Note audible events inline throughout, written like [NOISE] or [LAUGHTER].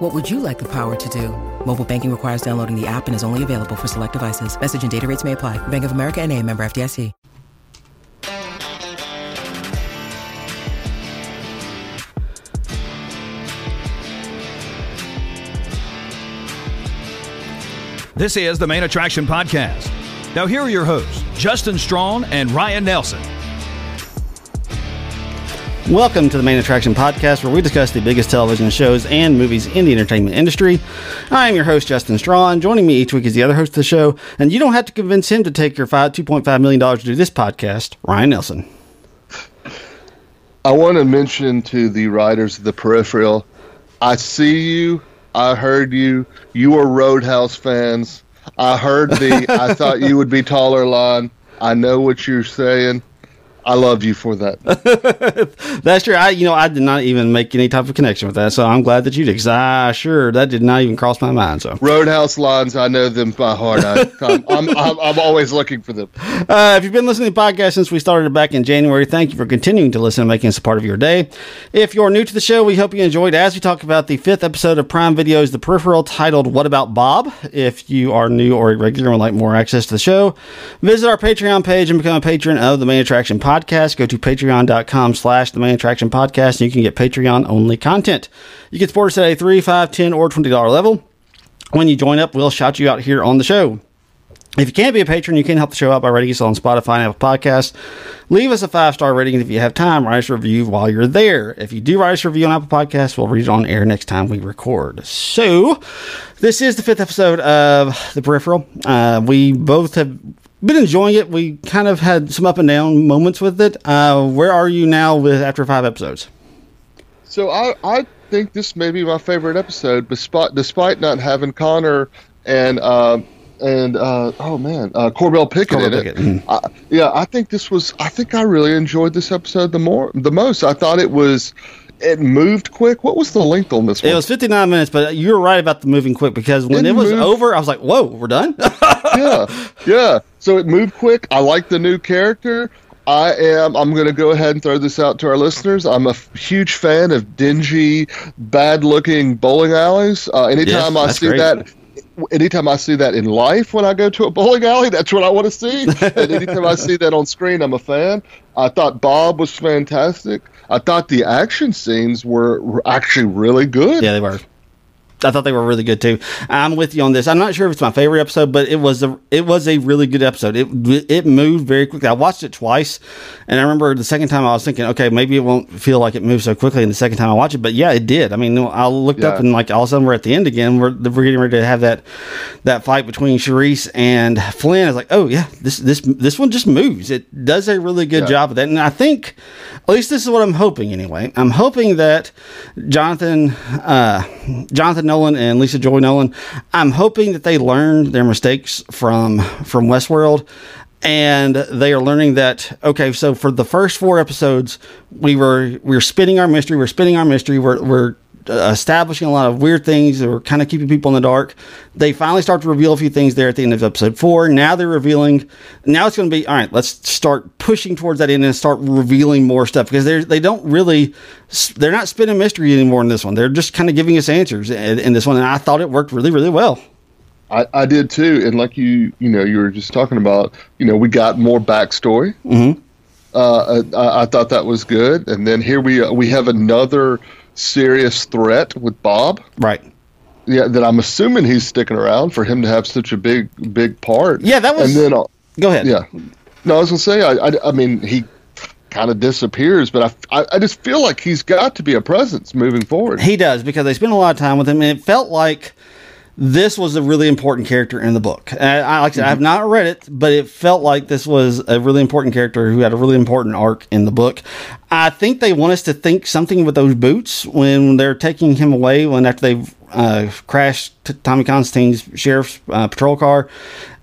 What would you like the power to do? Mobile banking requires downloading the app and is only available for select devices. Message and data rates may apply. Bank of America and a member FDIC. This is the Main Attraction Podcast. Now, here are your hosts, Justin Strawn and Ryan Nelson. Welcome to the Main Attraction Podcast, where we discuss the biggest television shows and movies in the entertainment industry. I am your host, Justin Strawn. Joining me each week is the other host of the show, and you don't have to convince him to take your five, $2.5 million to do this podcast, Ryan Nelson. I want to mention to the writers of the peripheral I see you, I heard you, you are Roadhouse fans. I heard the I thought you would be taller line. I know what you're saying. I love you for that. [LAUGHS] That's true. I, you know, I did not even make any type of connection with that, so I'm glad that you did. Because I sure that did not even cross my mind. So Roadhouse lines, I know them by heart. I, I'm, I'm, I'm, I'm always looking for them. [LAUGHS] Uh, if you've been listening to the podcast since we started back in January, thank you for continuing to listen and making us a part of your day. If you're new to the show, we hope you enjoyed as we talk about the fifth episode of Prime Video's The Peripheral titled What About Bob? If you are new or a regular and would like more access to the show, visit our Patreon page and become a patron of the Main Attraction Podcast. Podcast, go to patreon.com slash the Main Attraction Podcast and you can get Patreon only content. You can support us at a 3 5 10 or $20 level. When you join up, we'll shout you out here on the show. If you can't be a patron, you can help the show out by rating us on Spotify and Apple Podcasts. Leave us a five star rating, if you have time, write us a review while you're there. If you do write us a review on Apple Podcasts, we'll read it on air next time we record. So, this is the fifth episode of The Peripheral. Uh, we both have been enjoying it. We kind of had some up and down moments with it. Uh, where are you now with after five episodes? So I, I think this may be my favorite episode, despite despite not having Connor and uh, and uh, oh man, uh, Corbell Pickett Corbell in it. Pickett, mhm. I, yeah, I think this was. I think I really enjoyed this episode the more the most. I thought it was. It moved quick. What was the length on this one? It was 59 minutes, but you're right about the moving quick because when It it was moved- over, I was like, whoa, we're done? [LAUGHS] yeah, yeah. So it moved quick. I like the new character. I am. I'm going to go ahead and throw this out to our listeners. I'm a f- huge fan of dingy, bad-looking bowling alleys. Uh, anytime I see great. that, anytime I see that in life when I go to a bowling alley, that's what I want to see. [LAUGHS] and anytime I see that on screen, I'm a fan. I thought Bob was fantastic. I thought the action scenes were, were actually really good. yeah, they were. I thought they were really good too. I'm with you on this. I'm not sure if it's my favorite episode, but it was a it was a really good episode. It it moved very quickly. I watched it twice, and I remember the second time I was thinking, okay, maybe it won't feel like it moved so quickly. And the second time I watched it, but yeah, it did. I mean, I looked up and like all of a sudden we're at the end again. We're, we're getting ready to have that that fight between Cherise and Flynn. I was like, oh yeah, this this this one just moves. It does a really good Yeah. job of that, and I think at least this is what I'm hoping anyway. I'm hoping that Jonathan uh, Jonathan Nolan and Lisa Joy Nolan. I'm hoping that they learned their mistakes from from Westworld. And they are learning that okay. So for the first four episodes, we were we were spinning our mystery. We're spinning our mystery. We're we're establishing a lot of weird things that were kind of keeping people in the dark. They finally start to reveal a few things there at the end of episode four. Now they're revealing. Now it's going to be all right. Let's start pushing towards that end and start revealing more stuff because they they don't really they're not spinning mystery anymore in this one. They're just kind of giving us answers in, in this one, and I thought it worked really really well. I, I did too, and like you, you know, you were just talking about, you know, we got more backstory. Mhm. Uh, I, I thought that was good, and then here we we have another serious threat with Bob. Right. Yeah, that I'm assuming he's sticking around for him to have such a big big part. Yeah, that was- And then, uh, Go ahead. yeah, no, I was gonna say, I, I, I mean, he kind of disappears, but I, I, I just feel like he's got to be a presence moving forward. He does because they spend a lot of time with him, and it felt like this was a really important character in the book. And I, like I said, I have mm-hmm. not read it, but it felt like this was a really important character who had a really important arc in the book. I think they want us to think something with those boots when they're taking him away. When after they've uh, crash t- Tommy Constantine's sheriff's uh, patrol car,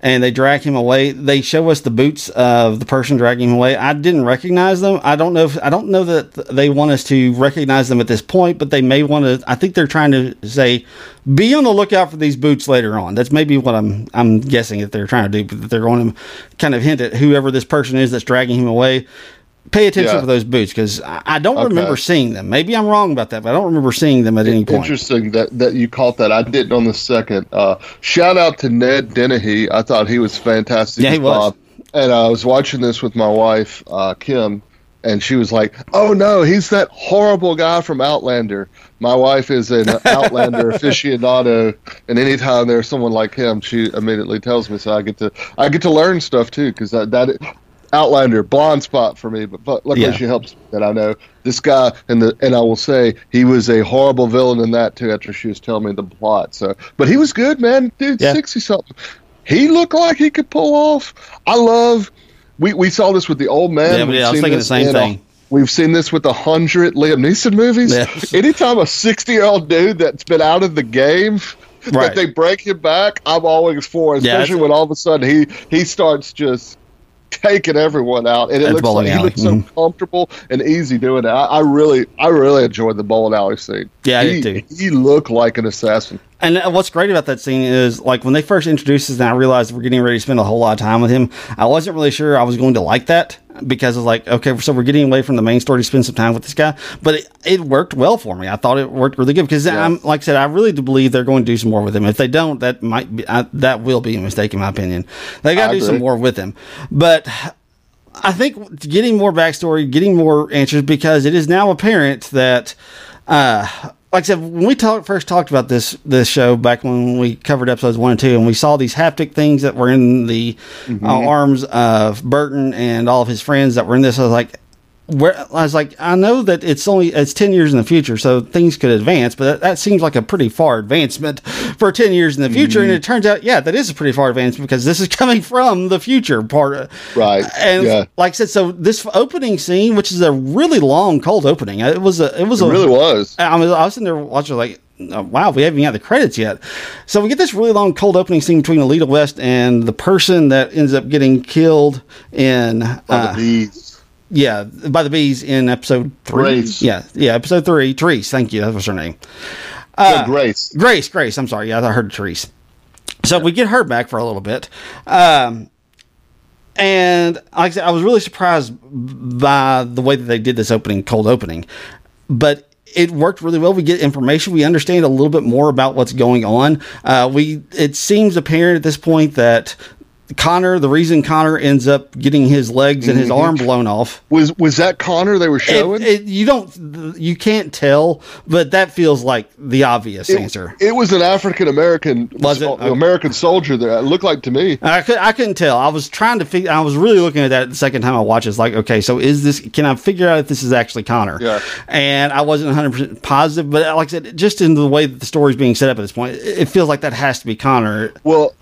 and they drag him away. They show us the boots of the person dragging him away. I didn't recognize them. I don't know if I don't know that they want us to recognize them at this point, but they may want to. I think they're trying to say, be on the lookout for these boots later on. That's maybe what I'm I'm guessing that they're trying to do. But they're going to kind of hint at whoever this person is that's dragging him away pay attention Yeah. for those boots because I, I don't Okay. remember seeing them. Maybe I'm wrong about that, but I don't remember seeing them at any point. Interesting that, that you caught that. I didn't on the second. Uh, shout out to Ned Dennehy. I thought he was fantastic. Yeah, he was. Bob. And I was watching this with my wife, uh, Kim, and she was like, "Oh no, he's that horrible guy from Outlander." My wife is an [LAUGHS] Outlander aficionado, and anytime there's someone like him, she immediately tells me. So I get to I get to learn stuff too because that that. Outlander, blind spot for me, but, but luckily Yeah. she helps that I know this guy, and the and I will say he was a horrible villain in that too. After she was telling me the plot, so but he was good, man, dude, Yeah. sixty something. He looked like he could pull off. I love. We we saw this with the old man. Yeah, We've yeah, I was seen thinking the this same thing. A, we've seen this with the hundred Liam Neeson movies. Yeah. [LAUGHS] Anytime a sixty year old dude that's been out of the game. [LAUGHS] Right. That they break him back, I'm always for, especially that's- when all of a sudden he he starts just taking everyone out, and it That's looks like he looks so Mhm. comfortable and easy doing it. I, I really, I really enjoyed the bowling alley scene. Yeah, I he, did too. He looked like an assassin. And uh, what's great about that scene is like when they first introduced us and I realized we're getting ready to spend a whole lot of time with him, I wasn't really sure I was going to like that because I was like, okay, so we're getting away from the main story to spend some time with this guy. But it, it worked well for me. I thought it worked really good because I'm like I said, I really do believe they're going to do some more with him. If they don't, that might be I, that will be a mistake in my opinion. They got to do some more with him. But I think getting more backstory, getting more answers, because it is now apparent that, uh, like I said, when we talk, first talked about this this show back when we covered episodes one and two, and we saw these haptic things that were in the uh, arms of Burton and all of his friends that were in this, I was like. Where I was like, I know that it's only it's ten years in the future, so things could advance, but that, that seems like a pretty far advancement [LAUGHS] for ten years in the future. And it turns out, yeah, that is a pretty far advancement because this is [LAUGHS] coming from the future part. of- Right. and Yeah. like I said, so this opening scene, which is a really long, cold opening, it was a, it was It a, really was. I was, I was sitting there watching like, oh, wow, we haven't even got the credits yet. So we get this really long, cold opening scene between Aelita West and the person that ends up getting killed in, uh. Yeah, by the bees in episode three. Grace. Yeah, yeah, episode three. Therese, thank you. That was her name. Yeah, Grace. Grace, Grace. I'm sorry. Yeah, I heard Therese. So we get her back for a little bit. Um, and like I said, I was really surprised by the way that they did this opening, cold opening. But it worked really well. We get information. We understand a little bit more about what's going on. Uh, we it seems apparent at this point that Connor, the reason Connor ends up getting his legs and his mm-hmm. arm blown off Was was that Connor they were showing? it, it, you don't you can't tell but that feels like the obvious answer It was an African American Was it? Okay. American soldier there. It looked like to me. I, could, I couldn't tell i was trying to figure i was really looking at that the second time i watched it's like okay so is this can i figure out if this is actually connor Yeah. and i wasn't 100% positive but like i said just in the way that the story's being set up at this point it, it feels like that has to be connor Well,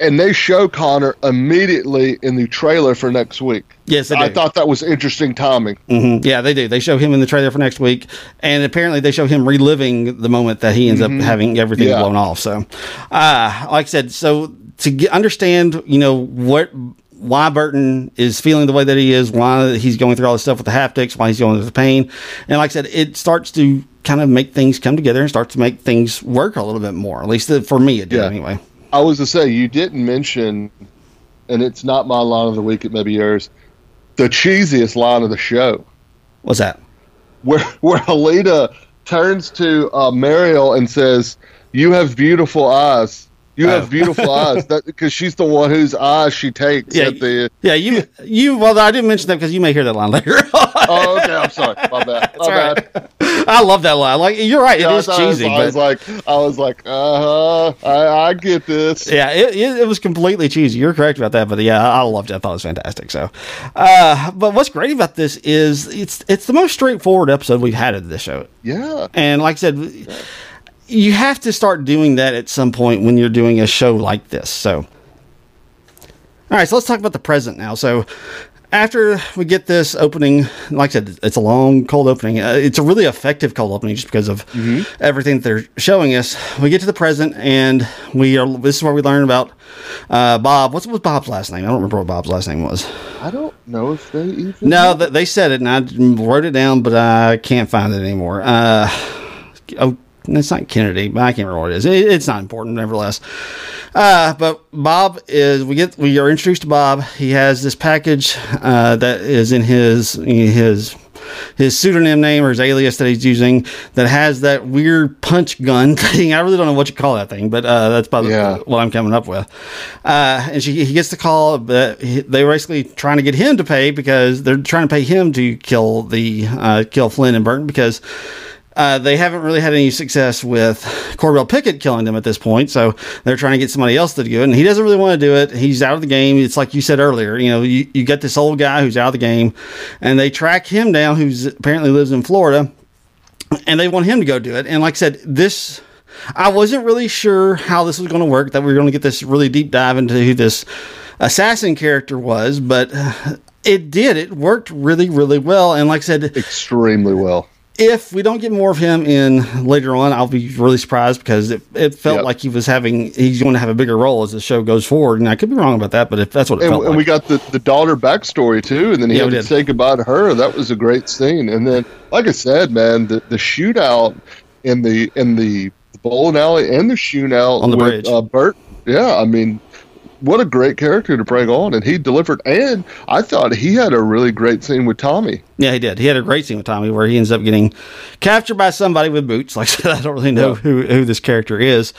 and they show Connor immediately in the trailer for next week. Yes, they I thought that was interesting timing. Mhm. Yeah, they do. They show him in the trailer for next week, and apparently they show him reliving the moment that he ends up having everything Mm-hmm. Yeah. blown off. So, uh, like I said, so to get, understand, you know, what why Burton is feeling the way that he is, why he's going through all this stuff with the haptics, why he's going through the pain, and like I said, it starts to kind of make things come together and start to make things work a little bit more. At least for me, it did Yeah. anyway. I was to say you didn't mention, and it's not my line of the week. It may be yours. The cheesiest line of the show, What's that? where where Aelita turns to uh, Mariel and says, "You have beautiful eyes. You Oh. have beautiful [LAUGHS] eyes." Because she's the one whose eyes she takes Yeah, at the. yeah, you, you. Well, I didn't mention that because you may hear that line later. [LAUGHS] Oh, okay. I'm sorry. My bad. My all bad. [LAUGHS] I love that line. Like you're right, Yeah, it I is I was- cheesy, I was but like, I was like, uh huh. I, I get this. yeah, it, it, it was completely cheesy. You're correct about that, but yeah, I loved it. I thought it was fantastic. So, uh, but what's great about this is it's it's the most straightforward episode we've had of this show, Yeah. and like I said, you have to start doing that at some point when you're doing a show like this. So, all right, so let's talk about the present now. So. after we get this opening, like I said, it's a long cold opening. Uh, it's a really effective cold opening just because of everything that they're showing us. We get to the present, and we are. This is where we learn about uh, Bob. What's was Bob's last name? I don't remember what Bob's last name was. I don't know if they even. No, th- they said it, and I wrote it down, but I can't find it anymore. Uh, oh, it's not Kennedy, but I can't remember what it is. It, it's not important, nevertheless. Uh, but Bob is we get we are introduced to Bob. He has this package uh, that is in his his his pseudonym name or his alias that he's using that has that weird punch gun [LAUGHS] thing. I really don't know what you call that thing, but uh, that's probably Yeah. what I'm coming up with. Uh, and she, he gets the call, but he, they're basically trying to get him to pay because they're trying to pay him to kill the uh, kill Flynn and Burton because. Uh, they haven't really had any success with Corbell Pickett killing them at this point, so they're trying to get somebody else to do it, and he doesn't really want to do it. He's out of the game. It's like you said earlier, you know, you, you get this old guy who's out of the game, and they track him down, who's apparently lives in Florida, and they want him to go do it. And like I said, this I wasn't really sure how this was going to work. That we were going to get this really deep dive into who this assassin character was, but it did. It worked really, really well. And like I said, extremely well. If we don't get more of him in later on, I'll be really surprised because it, it felt Yep. like he was having he's going to have a bigger role as the show goes forward. And I could be wrong about that, but if that's what it And, felt and like. we got the, the daughter backstory too, and then he Yeah, had to say goodbye to her. That was a great scene. And then, like I said, man, the, the shootout in the in the bowling alley and the shootout On the with, bridge. Uh, Bert, yeah, I mean, what a great character to bring on, and he delivered. And I thought he had a really great scene with Tommy. Yeah, he did. He had a great scene with Tommy where he ends up getting captured by somebody with boots. [LAUGHS] Like I said, I don't really know Yeah. who, who this character is,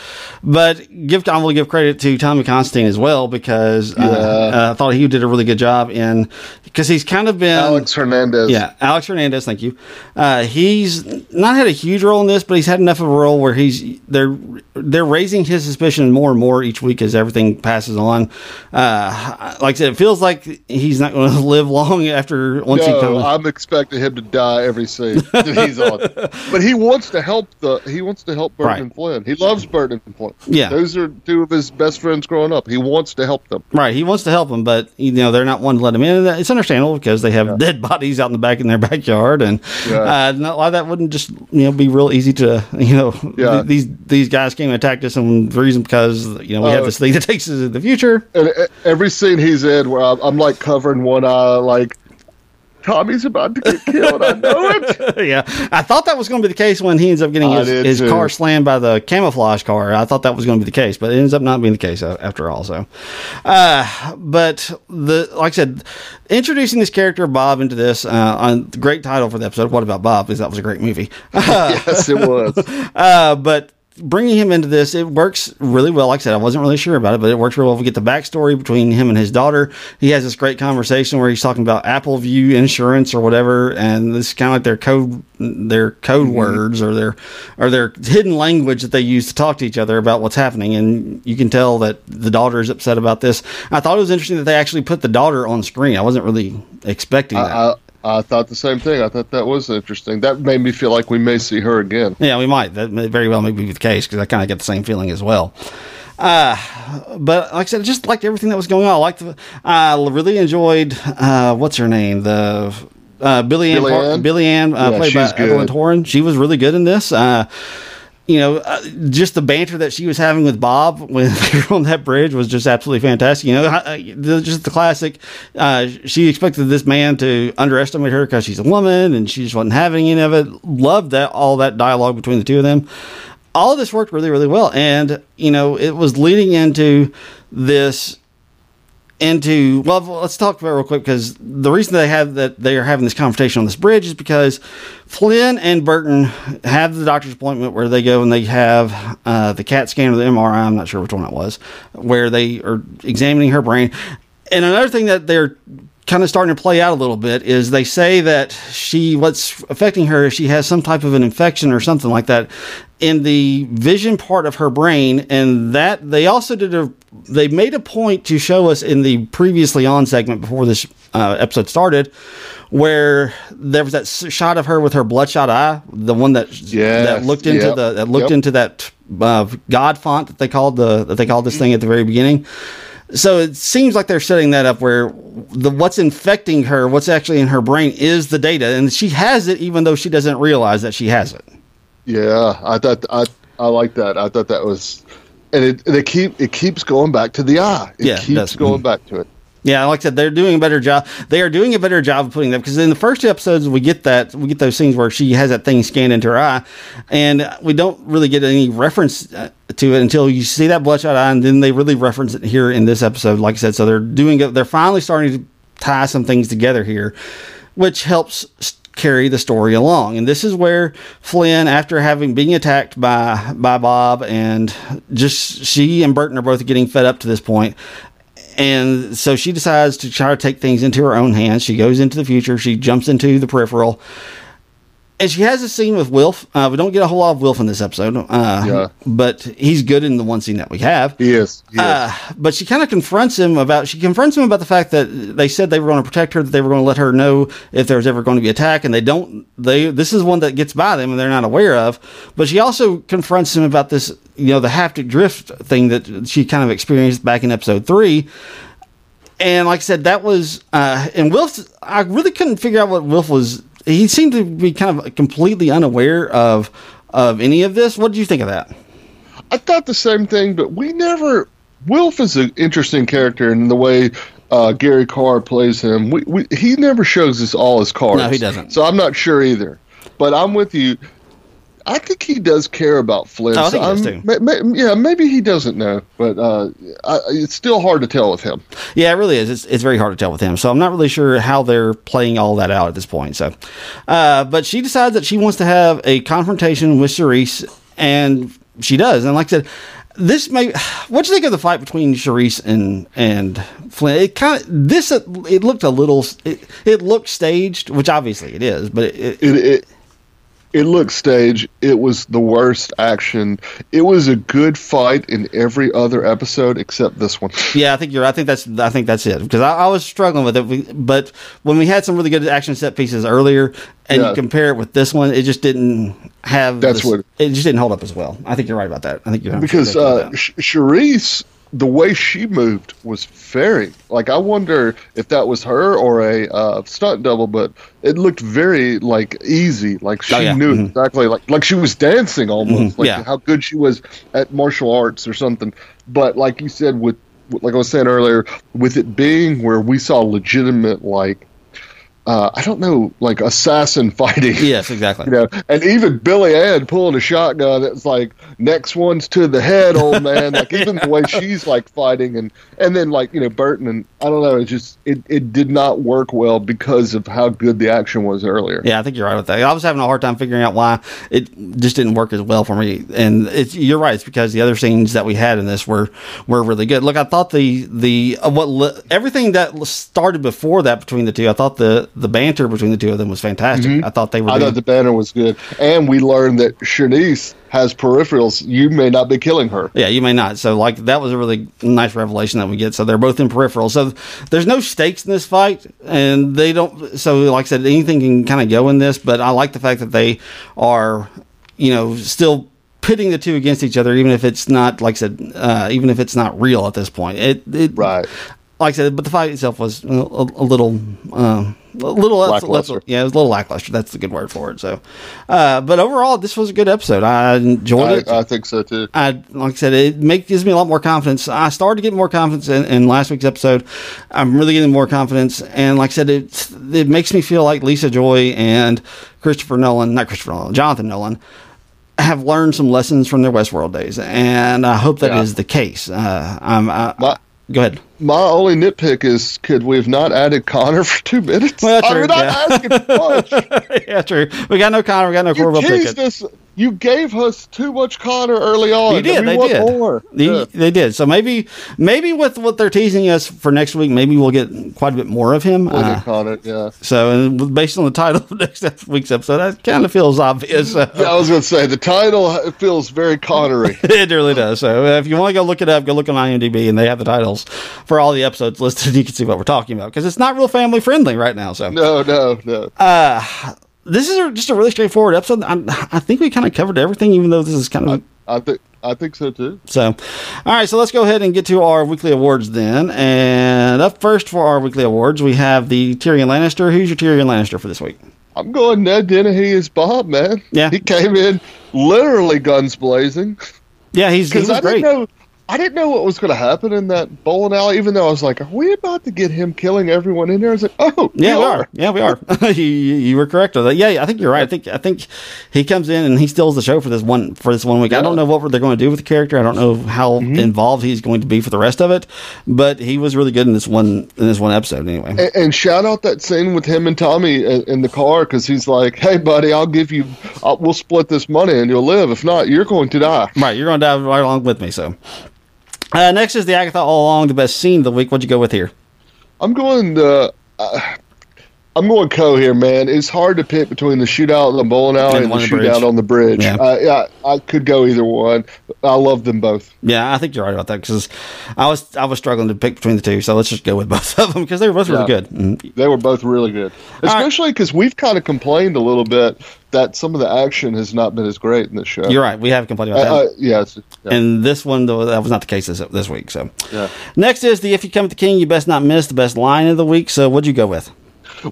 but give I will give credit to Tommy Constantine as well because uh, uh, I thought he did a really good job in because he's kind of been Alex Hernandez. Yeah, Alex Hernandez. Thank you. Uh, he's not had a huge role in this, but he's had enough of a role where he's they're they're raising his suspicion more and more each week as everything passes on. Uh, like I said, it feels like he's not going [LAUGHS] to live long after once he comes. I'm expecting him to die every scene that [LAUGHS] he's on. But he wants to help the he wants to help Burton Right. and Flynn. He loves Burton and Flynn. Yeah. Those are two of his best friends growing up. He wants to help them. Right, he wants to help them, but you know they're not one to let him in. It's understandable because they have dead bodies out in the back in their [LAUGHS] backyard, and Yeah. uh, not, a lot of that wouldn't just you know be real easy to you know Yeah. th- these these guys came and attacked us, and the reason because you know we have Oh. this thing that takes us in the future. And e- every scene he's in where I'm, I'm like covering one eye like Tommy's about to get killed. I know it. [LAUGHS] yeah, I thought that was going to be the case when he ends up getting his, his too. car slammed by the camouflage car. I thought that was going to be the case, but it ends up not being the case uh, after all. So, uh, but the like I said, introducing this character Bob into this uh, on great title for the episode. What about Bob? Because that was a great movie. [LAUGHS] yes, it was. [LAUGHS] Uh, but bringing him into this, it works really well. Like I said, I wasn't really sure about it, but it works real well. We get the backstory between him and his daughter. He has this great conversation where he's talking about Apple View insurance or whatever, and this is kind of like their code, their code mm-hmm. words or their or their hidden language that they use to talk to each other about what's happening. And you can tell that the daughter is upset about this. I thought it was interesting that they actually put the daughter on screen. I wasn't really expecting that. I, I, thought the same thing. I thought that was interesting. That made me feel like we may see her again. Yeah, we might. That may very well may be the case because I kind of get the same feeling as well. Uh, but like I said, I just liked everything that was going on. I liked the, I really enjoyed, uh, what's her name? The, uh, Billy Ann, Billy Ann? Billy Ann, uh, Yeah, played by good. Evelyn Torren. She was really good in this. Uh, you know, uh, just the banter that she was having with Bob when [LAUGHS] they were on that bridge was just absolutely fantastic. You know, just the classic. Uh, she expected this man to underestimate her because she's a woman, and she just wasn't having any of it. Loved that all that dialogue between the two of them. All of this worked really, really well, and you know, it was leading into this into well let's talk about it real quick because the reason they have that they are having this confrontation on this bridge is because flynn and burton have the doctor's appointment where they go and they have uh, the cat scan or the mri i'm not sure which one it was where they are examining her brain. And another thing that they're kind of starting to play out a little bit is they say that she what's affecting her is she has some type of an infection or something like that in the vision part of her brain and that they also did a they made a point to show us in the previously on segment before this uh, episode started where there was that shot of her with her bloodshot eye the one that that looked into yep, the that looked yep. into that uh, god font that they called the that they called this thing at the very beginning so it seems like they're setting that up where the what's infecting her, what's actually in her brain, is the data, and she has it even though she doesn't realize that she has it. Yeah, I thought I I like that. I thought that was, and it they keep it keeps going back to the eye. It Yeah, it keeps going back to it. Yeah, like I said, they're doing a better job. They are doing a better job of putting that because in the first two episodes we get that we get those scenes where she has that thing scanned into her eye, and we don't really get any reference uh, to it until you see that bloodshot eye, and then they really reference it here in this episode. Like I said, so they're doing. They're finally starting to tie some things together here, which helps carry the story along. And this is where Flynn, after having being attacked by by Bob, and just she and Burton are both getting fed up to this point. And so she decides to try to take things into her own hands. She goes into the future. She jumps into the peripheral. And she has a scene with Wilf. Uh, we don't get a whole lot of Wilf in this episode. Uh, Yeah. But he's good in the one scene that we have. He is. He is. Uh, but she kind of confronts him about she confronts him about the fact that they said they were going to protect her, that they were going to let her know if there was ever going to be attack, and they don't. They this is one that gets by them and they're not aware of. But she also confronts him about this, you know, the haptic drift thing that she kind of experienced back in episode three. And like I said, that was uh, and Wilf. I really couldn't figure out what Wilf was. He seemed to be kind of completely unaware of of any of this. What did you think of that? I thought the same thing, but we never. Wilf is an interesting character in the way uh, Gary Carr plays him. We, we he never shows us all his cards. No, he doesn't. So I'm not sure either. But I'm with you. I think he does care about Flynn. Oh, I so think he does too. yeah, maybe he doesn't know, but uh, I, it's still hard to tell with him. Yeah, it really is. It's, it's very hard to tell with him. So I'm not really sure how they're playing all that out at this point. So, uh, but she decides that she wants to have a confrontation with Cherise, and she does. And like I said, this may. What do you think of the fight between Cherise and and Flynn? It kind of this. It looked a little. It, it looked staged, which obviously it is, but it, It, it it looked staged. It was the worst action. It was a good fight in every other episode except this one. [LAUGHS] Yeah, I think you're. I think that's. I think that's it because I, I was struggling with it. But when we had some really good action set pieces earlier, and Yeah. you compare it with this one, it just didn't have. That's this- what- it just didn't hold up as well. I think you're right about that. I think you're because uh, Charisse, the way she moved was very like I wonder if that was her or a uh, stunt double, but it looked very like easy. Like she Oh, yeah. knew Mhm. exactly like like she was dancing almost. Mhm. Like Yeah. how good she was at martial arts or something. But like you said, with like I was saying earlier, with it being where we saw legitimate like. Uh, I don't know, like assassin fighting. [LAUGHS] yes, exactly. You know, and even Billy Ann pulling a shotgun, it's like next one's to the head, old man. [LAUGHS] Like even the way she's like fighting, and and then like you know Burton and I don't know, it just it it did not work well because of how good the action was earlier. Yeah, I think you're right with that. I was having a hard time figuring out why it just didn't work as well for me. And it's you're right. It's because the other scenes that we had in this were were really good. Look, I thought the the uh, what li- everything that started before that between the two, I thought the the banter between the two of them was fantastic. I thought they were. Mm-hmm. I thought the banter was good, and we learned that Shanice has peripherals. You may not be killing her. Yeah, you may not. So, like, that was a really nice revelation that we get. So, they're both in peripheral. So, there's no stakes in this fight, and they don't. So, like I said, anything can kind of go in this, but I like the fact that they are, you know, still pitting the two against each other, even if it's not, like I said, uh, even if it's not real at this point. It, it Right. Like I said, but the fight itself was a, a, a little, um, a little Lackluster. yeah, it was a little lackluster. That's the good word for it. So, uh, but overall, this was a good episode. I enjoyed it. I, I think so too. I like I said, it make, gives me a lot more confidence. I started to get more confidence in, in last week's episode. I'm really getting more confidence, and like I said, it it makes me feel like Lisa Joy and Christopher Nolan, not Christopher Nolan, Jonathan Nolan, have learned some lessons from their Westworld days, and I hope that is Yeah. the case. Uh, I'm. I, My- go ahead. My only nitpick is could we have not added Connor [LAUGHS] for two minutes? Well, true, not yeah. asking much. [LAUGHS] yeah, true. We got no Connor. We got no You Corbell Pickett. us. You gave us too much Connor early on. You did. They did. more. They, Yeah. they did. So maybe, maybe with what they're teasing us for next week, maybe we'll get quite a bit more of him. Look Uh, Connor. Yeah. So, and based on the title of [LAUGHS] next week's episode, that kind of feels obvious. So. Yeah, I was going to say the title feels very Connery. [LAUGHS] it really does. So, uh, if you want to go look it up, go look on IMDb, and they have the titles for all the episodes listed. [LAUGHS] You can see what we're talking about because it's not real family friendly right now. So, no, no, no. This is a, just a really straightforward episode. I, I think we kind of covered everything, even though this is kind of I think I think so too. So, all right, so let's go ahead and get to our weekly awards then. And up first for our weekly awards, we have the Tyrion Lannister. Who's your Tyrion Lannister for this week? I'm going Ned Dennehy as Bob, man. Yeah. He came in literally guns blazing. Yeah, he's he was I great. didn't know I didn't know what was going to happen in that bowling alley, even though I was like, "Are we about to get him killing everyone in there?" I was like, "Oh, Yeah, we are. Yeah, we are. [LAUGHS] you, you were correct that. Yeah, I think you're right. I think I think he comes in and he steals the show for this one for this one week. I don't know what they're going to do with the character. I don't know how mm-hmm. involved he's going to be for the rest of it. But he was really good in this one in this one episode anyway. And, and shout out that scene with him and Tommy in, in the car because he's like, "Hey, buddy, I'll give you, I'll, we'll split this money and you'll live. If not, you're going to die." Right, you're going to die right along with me. So uh, next is the Agatha all along the best scene of the week. What'd you go with here? I'm going. Uh, uh, I'm going co here, man. It's hard to pick between the shootout in the bowling alley And and, the the the bridge. shootout on the bridge. Yeah. Uh, yeah, I could go either one. I love them both. Yeah, I think you're right about that because I was I was struggling to pick between the two. So let's just go with [LAUGHS] both of them because they were both really Yeah. good. Mhm. They were both really good, especially because we've kind of complained a little bit that some of the action has not been as great in this show. You're right. We have complained Uh, about that. uh, yes. Yeah. And this one, though, that was not the case this, this week. So, Yeah. next is the "If you come with the king, you best not miss" the best line of the week. So, what'd you go with?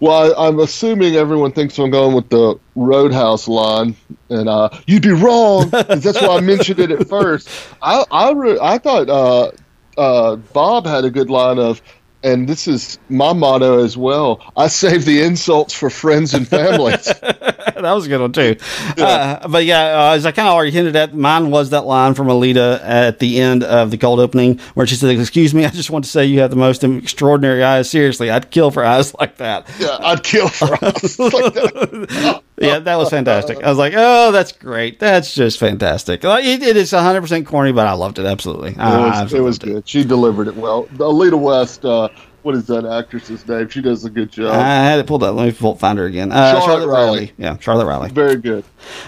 Well, I, I'm assuming everyone thinks I'm going with the Roadhouse line, and uh, you'd be wrong 'cause that's why I mentioned it at [LAUGHS] first. I I, re- I thought uh, uh, Bob had a good line of, and this is my motto as well. I save the insults for friends and families. [LAUGHS] [LAUGHS] that was a good one too. Uh, but yeah, uh, as I kind of already hinted at, mine was that line from Aelita at the end of the cold opening, where she said, "Excuse me, I just want to say you have the most extraordinary eyes. Seriously, I'd kill for eyes like that." yeah, I'd kill for [LAUGHS] eyes like that. [LAUGHS] Yeah, that was fantastic. I was like, "Oh, that's great. That's just fantastic." It, it is 100 percent corny, but I loved it absolutely. It was, it was good. She delivered it well. Aelita West. Uh, what is that actress's name? She does a good job. I had it pulled up. Let me pull- find her again. Uh, Charlotte Charlotte, Riley. Riley. Yeah, Charlotte Riley. Very good.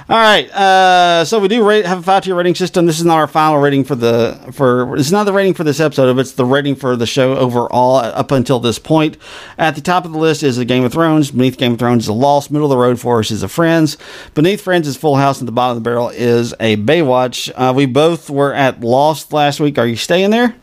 All right. Uh, so we do rate, have a five tier rating system. This is not our final rating for the for. It's not the rating for this episode, but it's the rating for the show overall up until this point. At the top of the list is the Game of Thrones. Beneath Game of Thrones is a Lost. Middle of the road for us is a Friends. Beneath Friends is Full House, and the bottom of the barrel is a Baywatch. Uh, we both were at Lost last week. Are you staying there?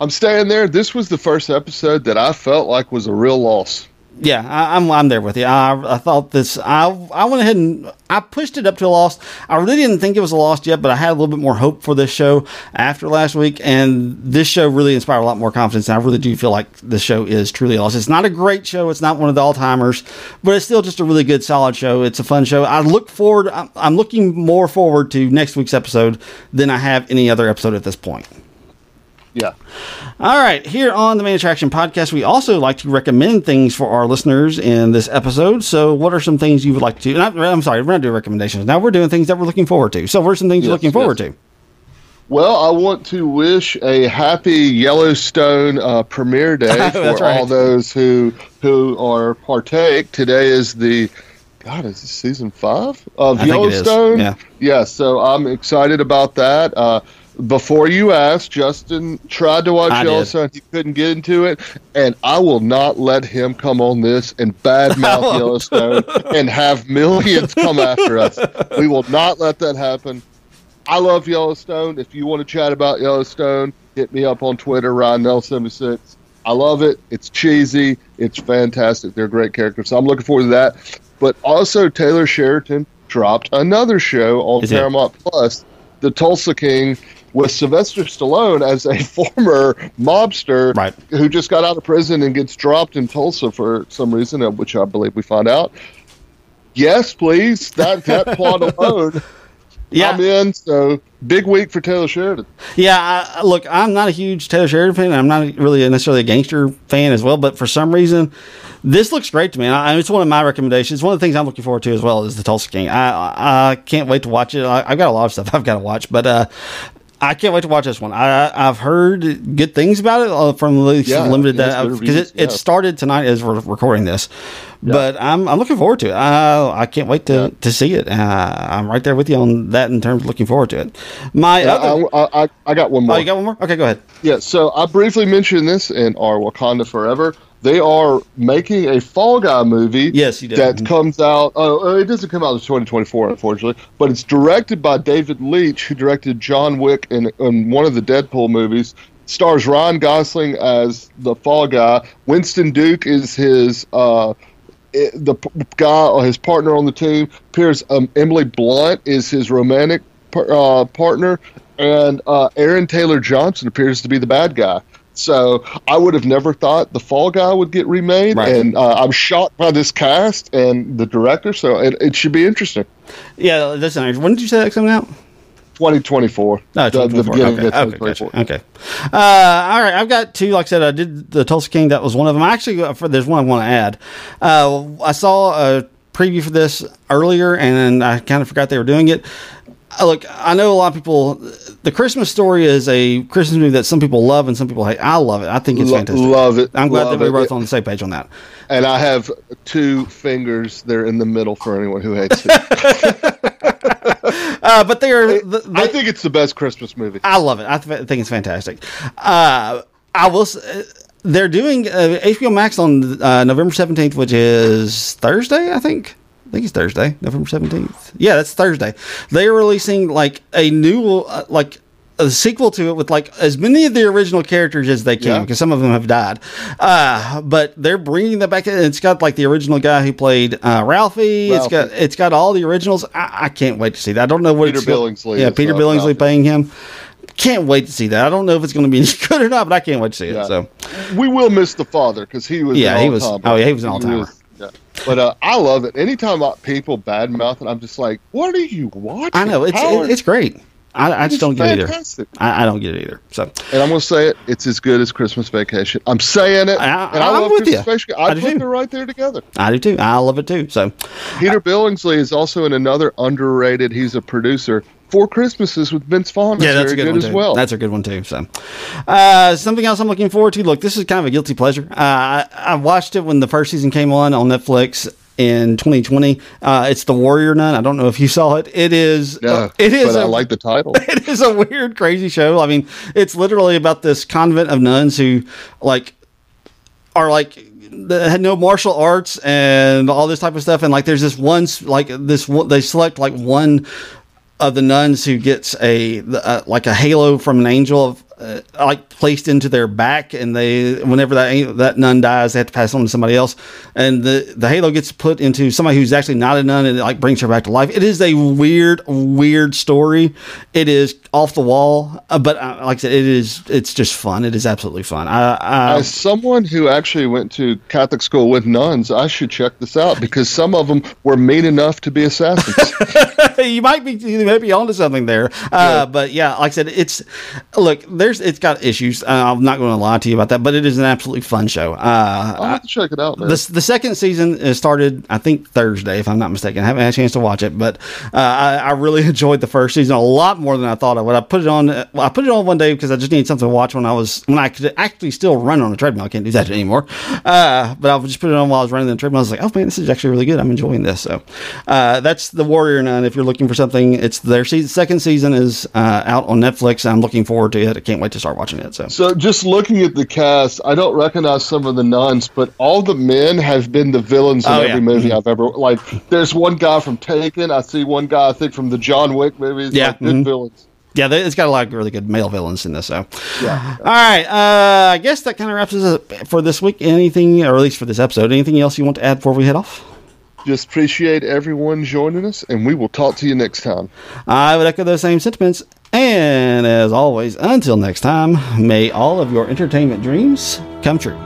I'm staying there. This was the first episode that I felt like was a real loss. Yeah, I, I'm I'm there with you. I, I thought this. I I went ahead and I pushed it up to a loss. I really didn't think it was a loss yet, but I had a little bit more hope for this show after last week, and this show really inspired a lot more confidence. And I really do feel like this show is truly a loss. It's not a great show. It's not one of the all timers, but it's still just a really good, solid show. It's a fun show. I look forward. I'm, I'm looking more forward to next week's episode than I have any other episode at this point. Yeah. All right, here on the Main Attraction Podcast, we also like to recommend things for our listeners in this episode. So, what are some things you would like to? And I, I'm sorry, we're not doing recommendations. Now we're doing things that we're looking forward to. So, what are some things you're Yes, looking forward yes. to? Well, I want to wish a happy Yellowstone uh, premiere [LAUGHS] day for right. all those who who are partake. Today is the God, is this season five of I it Yellowstone? yeah. Yeah, so I'm excited about that. Uh, before you asked, Justin tried to watch I did. Yellowstone. He couldn't get into it, and I will not let him come on this and badmouth. [LAUGHS] Yellowstone and have millions come after us. We will not let that happen. I love Yellowstone. If you want to chat about Yellowstone, hit me up on Twitter, Ryan Nell76. I love it. It's cheesy. It's fantastic. They're great characters. So I'm looking forward to that. But also, Taylor Sheridan dropped another show on Is it? Paramount Plus, The Tulsa King, with Sylvester Stallone as a [LAUGHS] former mobster Right. who just got out of prison and gets dropped in Tulsa for some reason, which I believe we find out. Yes, please. That that [LAUGHS] plot alone, Yeah, I'm in. So big week for Taylor Sheridan. yeah. I, look, I'm not a huge Taylor Sheridan fan. I'm not really necessarily a gangster fan as well. But for some reason, this looks great to me. And I, it's one of my recommendations. One of the things I'm looking forward to as well is the Tulsa King. I I can't wait to watch it. I, I've got a lot of stuff I've got to watch, but uh, I can't wait to watch this one. I I've heard good things about it uh, from the Yeah, limited that because it, reviews, it started tonight as we're recording this. But I'm I'm looking forward to it. I I can't wait to, Yeah. to see it. Uh, I'm right there with you on that in terms of looking forward to it. My Yeah, other, I, I, I got one oh, more. you got one more? Okay, go ahead. Yeah, so I briefly mentioned this in our Wakanda Forever. They are making a Fall Guy movie. Yes, he did. That Mhm. comes out. Uh, it doesn't come out in 2024, unfortunately, but it's directed by David Leitch, who directed John Wick and, and one of the Deadpool movies. Stars Ryan Gosling as the Fall Guy. Winston Duke is his uh, the guy or his partner on the team. Appears um, Emily Blunt is his romantic uh, partner, and uh, Aaron Taylor Johnson appears to be the bad guy. So I would have never thought the Fall Guy would get remade, Right. and uh, I'm shocked by this cast and the director. So it, it should be interesting. Yeah, that's listen. When did you say that coming out? 2024. No, the, the 2024. okay. of Okay, 2024. gotcha. okay. Uh, all right, I've got two. Like I said, I did the Tulsa King. That was one of them. Actually, uh, for, there's one I want to add. Uh, I saw a preview for this earlier, and I kind of forgot they were doing it. Uh, Look, I know a lot of people. The Christmas Story is a Christmas movie that some people love and some people hate. I love it. I think it's Lo- fantastic. love it. I'm glad Love that we were both on the same page on that. And I have two fingers. They're in the middle for anyone who hates it. [LAUGHS] Uh, but they are. the- I they- think it's the best Christmas movie. I love it. I th- think it's fantastic. Uh, I will. They're doing uh, HBO Max on uh, November seventeenth, which is Thursday. I think. I think it's Thursday, November seventeenth. Yeah, that's Thursday. They are releasing like a new, uh, like a sequel to it with like as many of the original characters as they can Yeah. because some of them have died. Uh, but they're bringing them back. It's got like the original guy who played uh, Ralphie. It's got it's got all the originals. I, I can't wait to see that. I don't know what Peter it's Billingsley Yeah, Peter uh, Billingsley Ralphie. playing him. Can't wait to see that. I don't know if it's going to be [LAUGHS] any good or not, but I can't wait to see it. So we will miss the father because he was. Yeah, an he was- oh, yeah, he was an all-timer. was- Yeah. But uh, I love it. Anytime uh, people badmouth it, I'm just like, "What are you watching?" I know it's it, it's great. I, I just don't get it either. I, I don't get it either. So And I'm gonna say it. It's as good as Christmas Vacation. I'm saying it. I- and I I'm love with Christmas you. Vacation. I I, put too. them right there together. I do too. I love it too. So Peter Billingsley is also in another underrated. He's a producer. Four Christmases with Vince Vaughn. yeah, that's a good, good one as too. well. That's a good one too. So uh, something else I'm looking forward to. Look, this is kind of a guilty pleasure. Uh, I, I watched it when the first season came on on Netflix. In 2020, uh, it's the Warrior Nun. I don't know if you saw it. It is. yeah, it is. But I a- like the title. [LAUGHS] it is a weird, crazy show. I mean, it's literally about this convent of nuns who, like, are like they had no martial arts and all this type of stuff. And like, there's this one, like this, one- they select like one of the nuns who gets a uh, like a halo from an angel of, uh, like placed into their back, and they whenever that that nun dies, they have to pass it on to somebody else, and the the halo gets put into somebody who's actually not a nun, and it like brings her back to life. It is a weird, weird story. It is off the wall, uh, but uh, like I said, it is it's just fun. It is absolutely fun. I, I As someone who actually went to Catholic school with nuns, I should check this out because some of them were mean enough to be assassins. [LAUGHS] you might be you might be onto something there. Uh, But yeah, like I said, it's look. There's it's got issues. Uh, I'm not going to lie to you about that, but it is an absolutely fun show. Uh, I'll have to check it out, man. the, the second season is started, I think Thursday, if I'm not mistaken. I haven't had a chance to watch it, but uh, I, I really [LAUGHS] enjoyed the first season a lot more than I thought I would. I put it on. I put it on one day because I just needed something to watch when I was when I could actually still run on a treadmill. I can't do that anymore. Uh, but I just put it on while I was running the treadmill. I was like, oh man, this is actually really good. I'm enjoying this. So uh, that's the Warrior Nun. If you're looking for something, it's their season, second season is uh, out on Netflix. I'm looking forward to it. I can't wait to start watching it. So So just looking at the cast, I don't recognize some of the nuns, but all the men have been the villains in Oh, every yeah. movie I've ever like. There's one guy from Taken. I see one guy I think from the John Wick movies. Yeah, like, mhm. villains. Yeah, it's got a lot of really good male villains in this. So, Yeah. all right. Uh, I guess that kind of wraps us up for this week. Anything, or at least for this episode, anything else you want to add before we head off? Just appreciate everyone joining us, and we will talk to you next time. I would echo those same sentiments. And as always, until next time, may all of your entertainment dreams come true.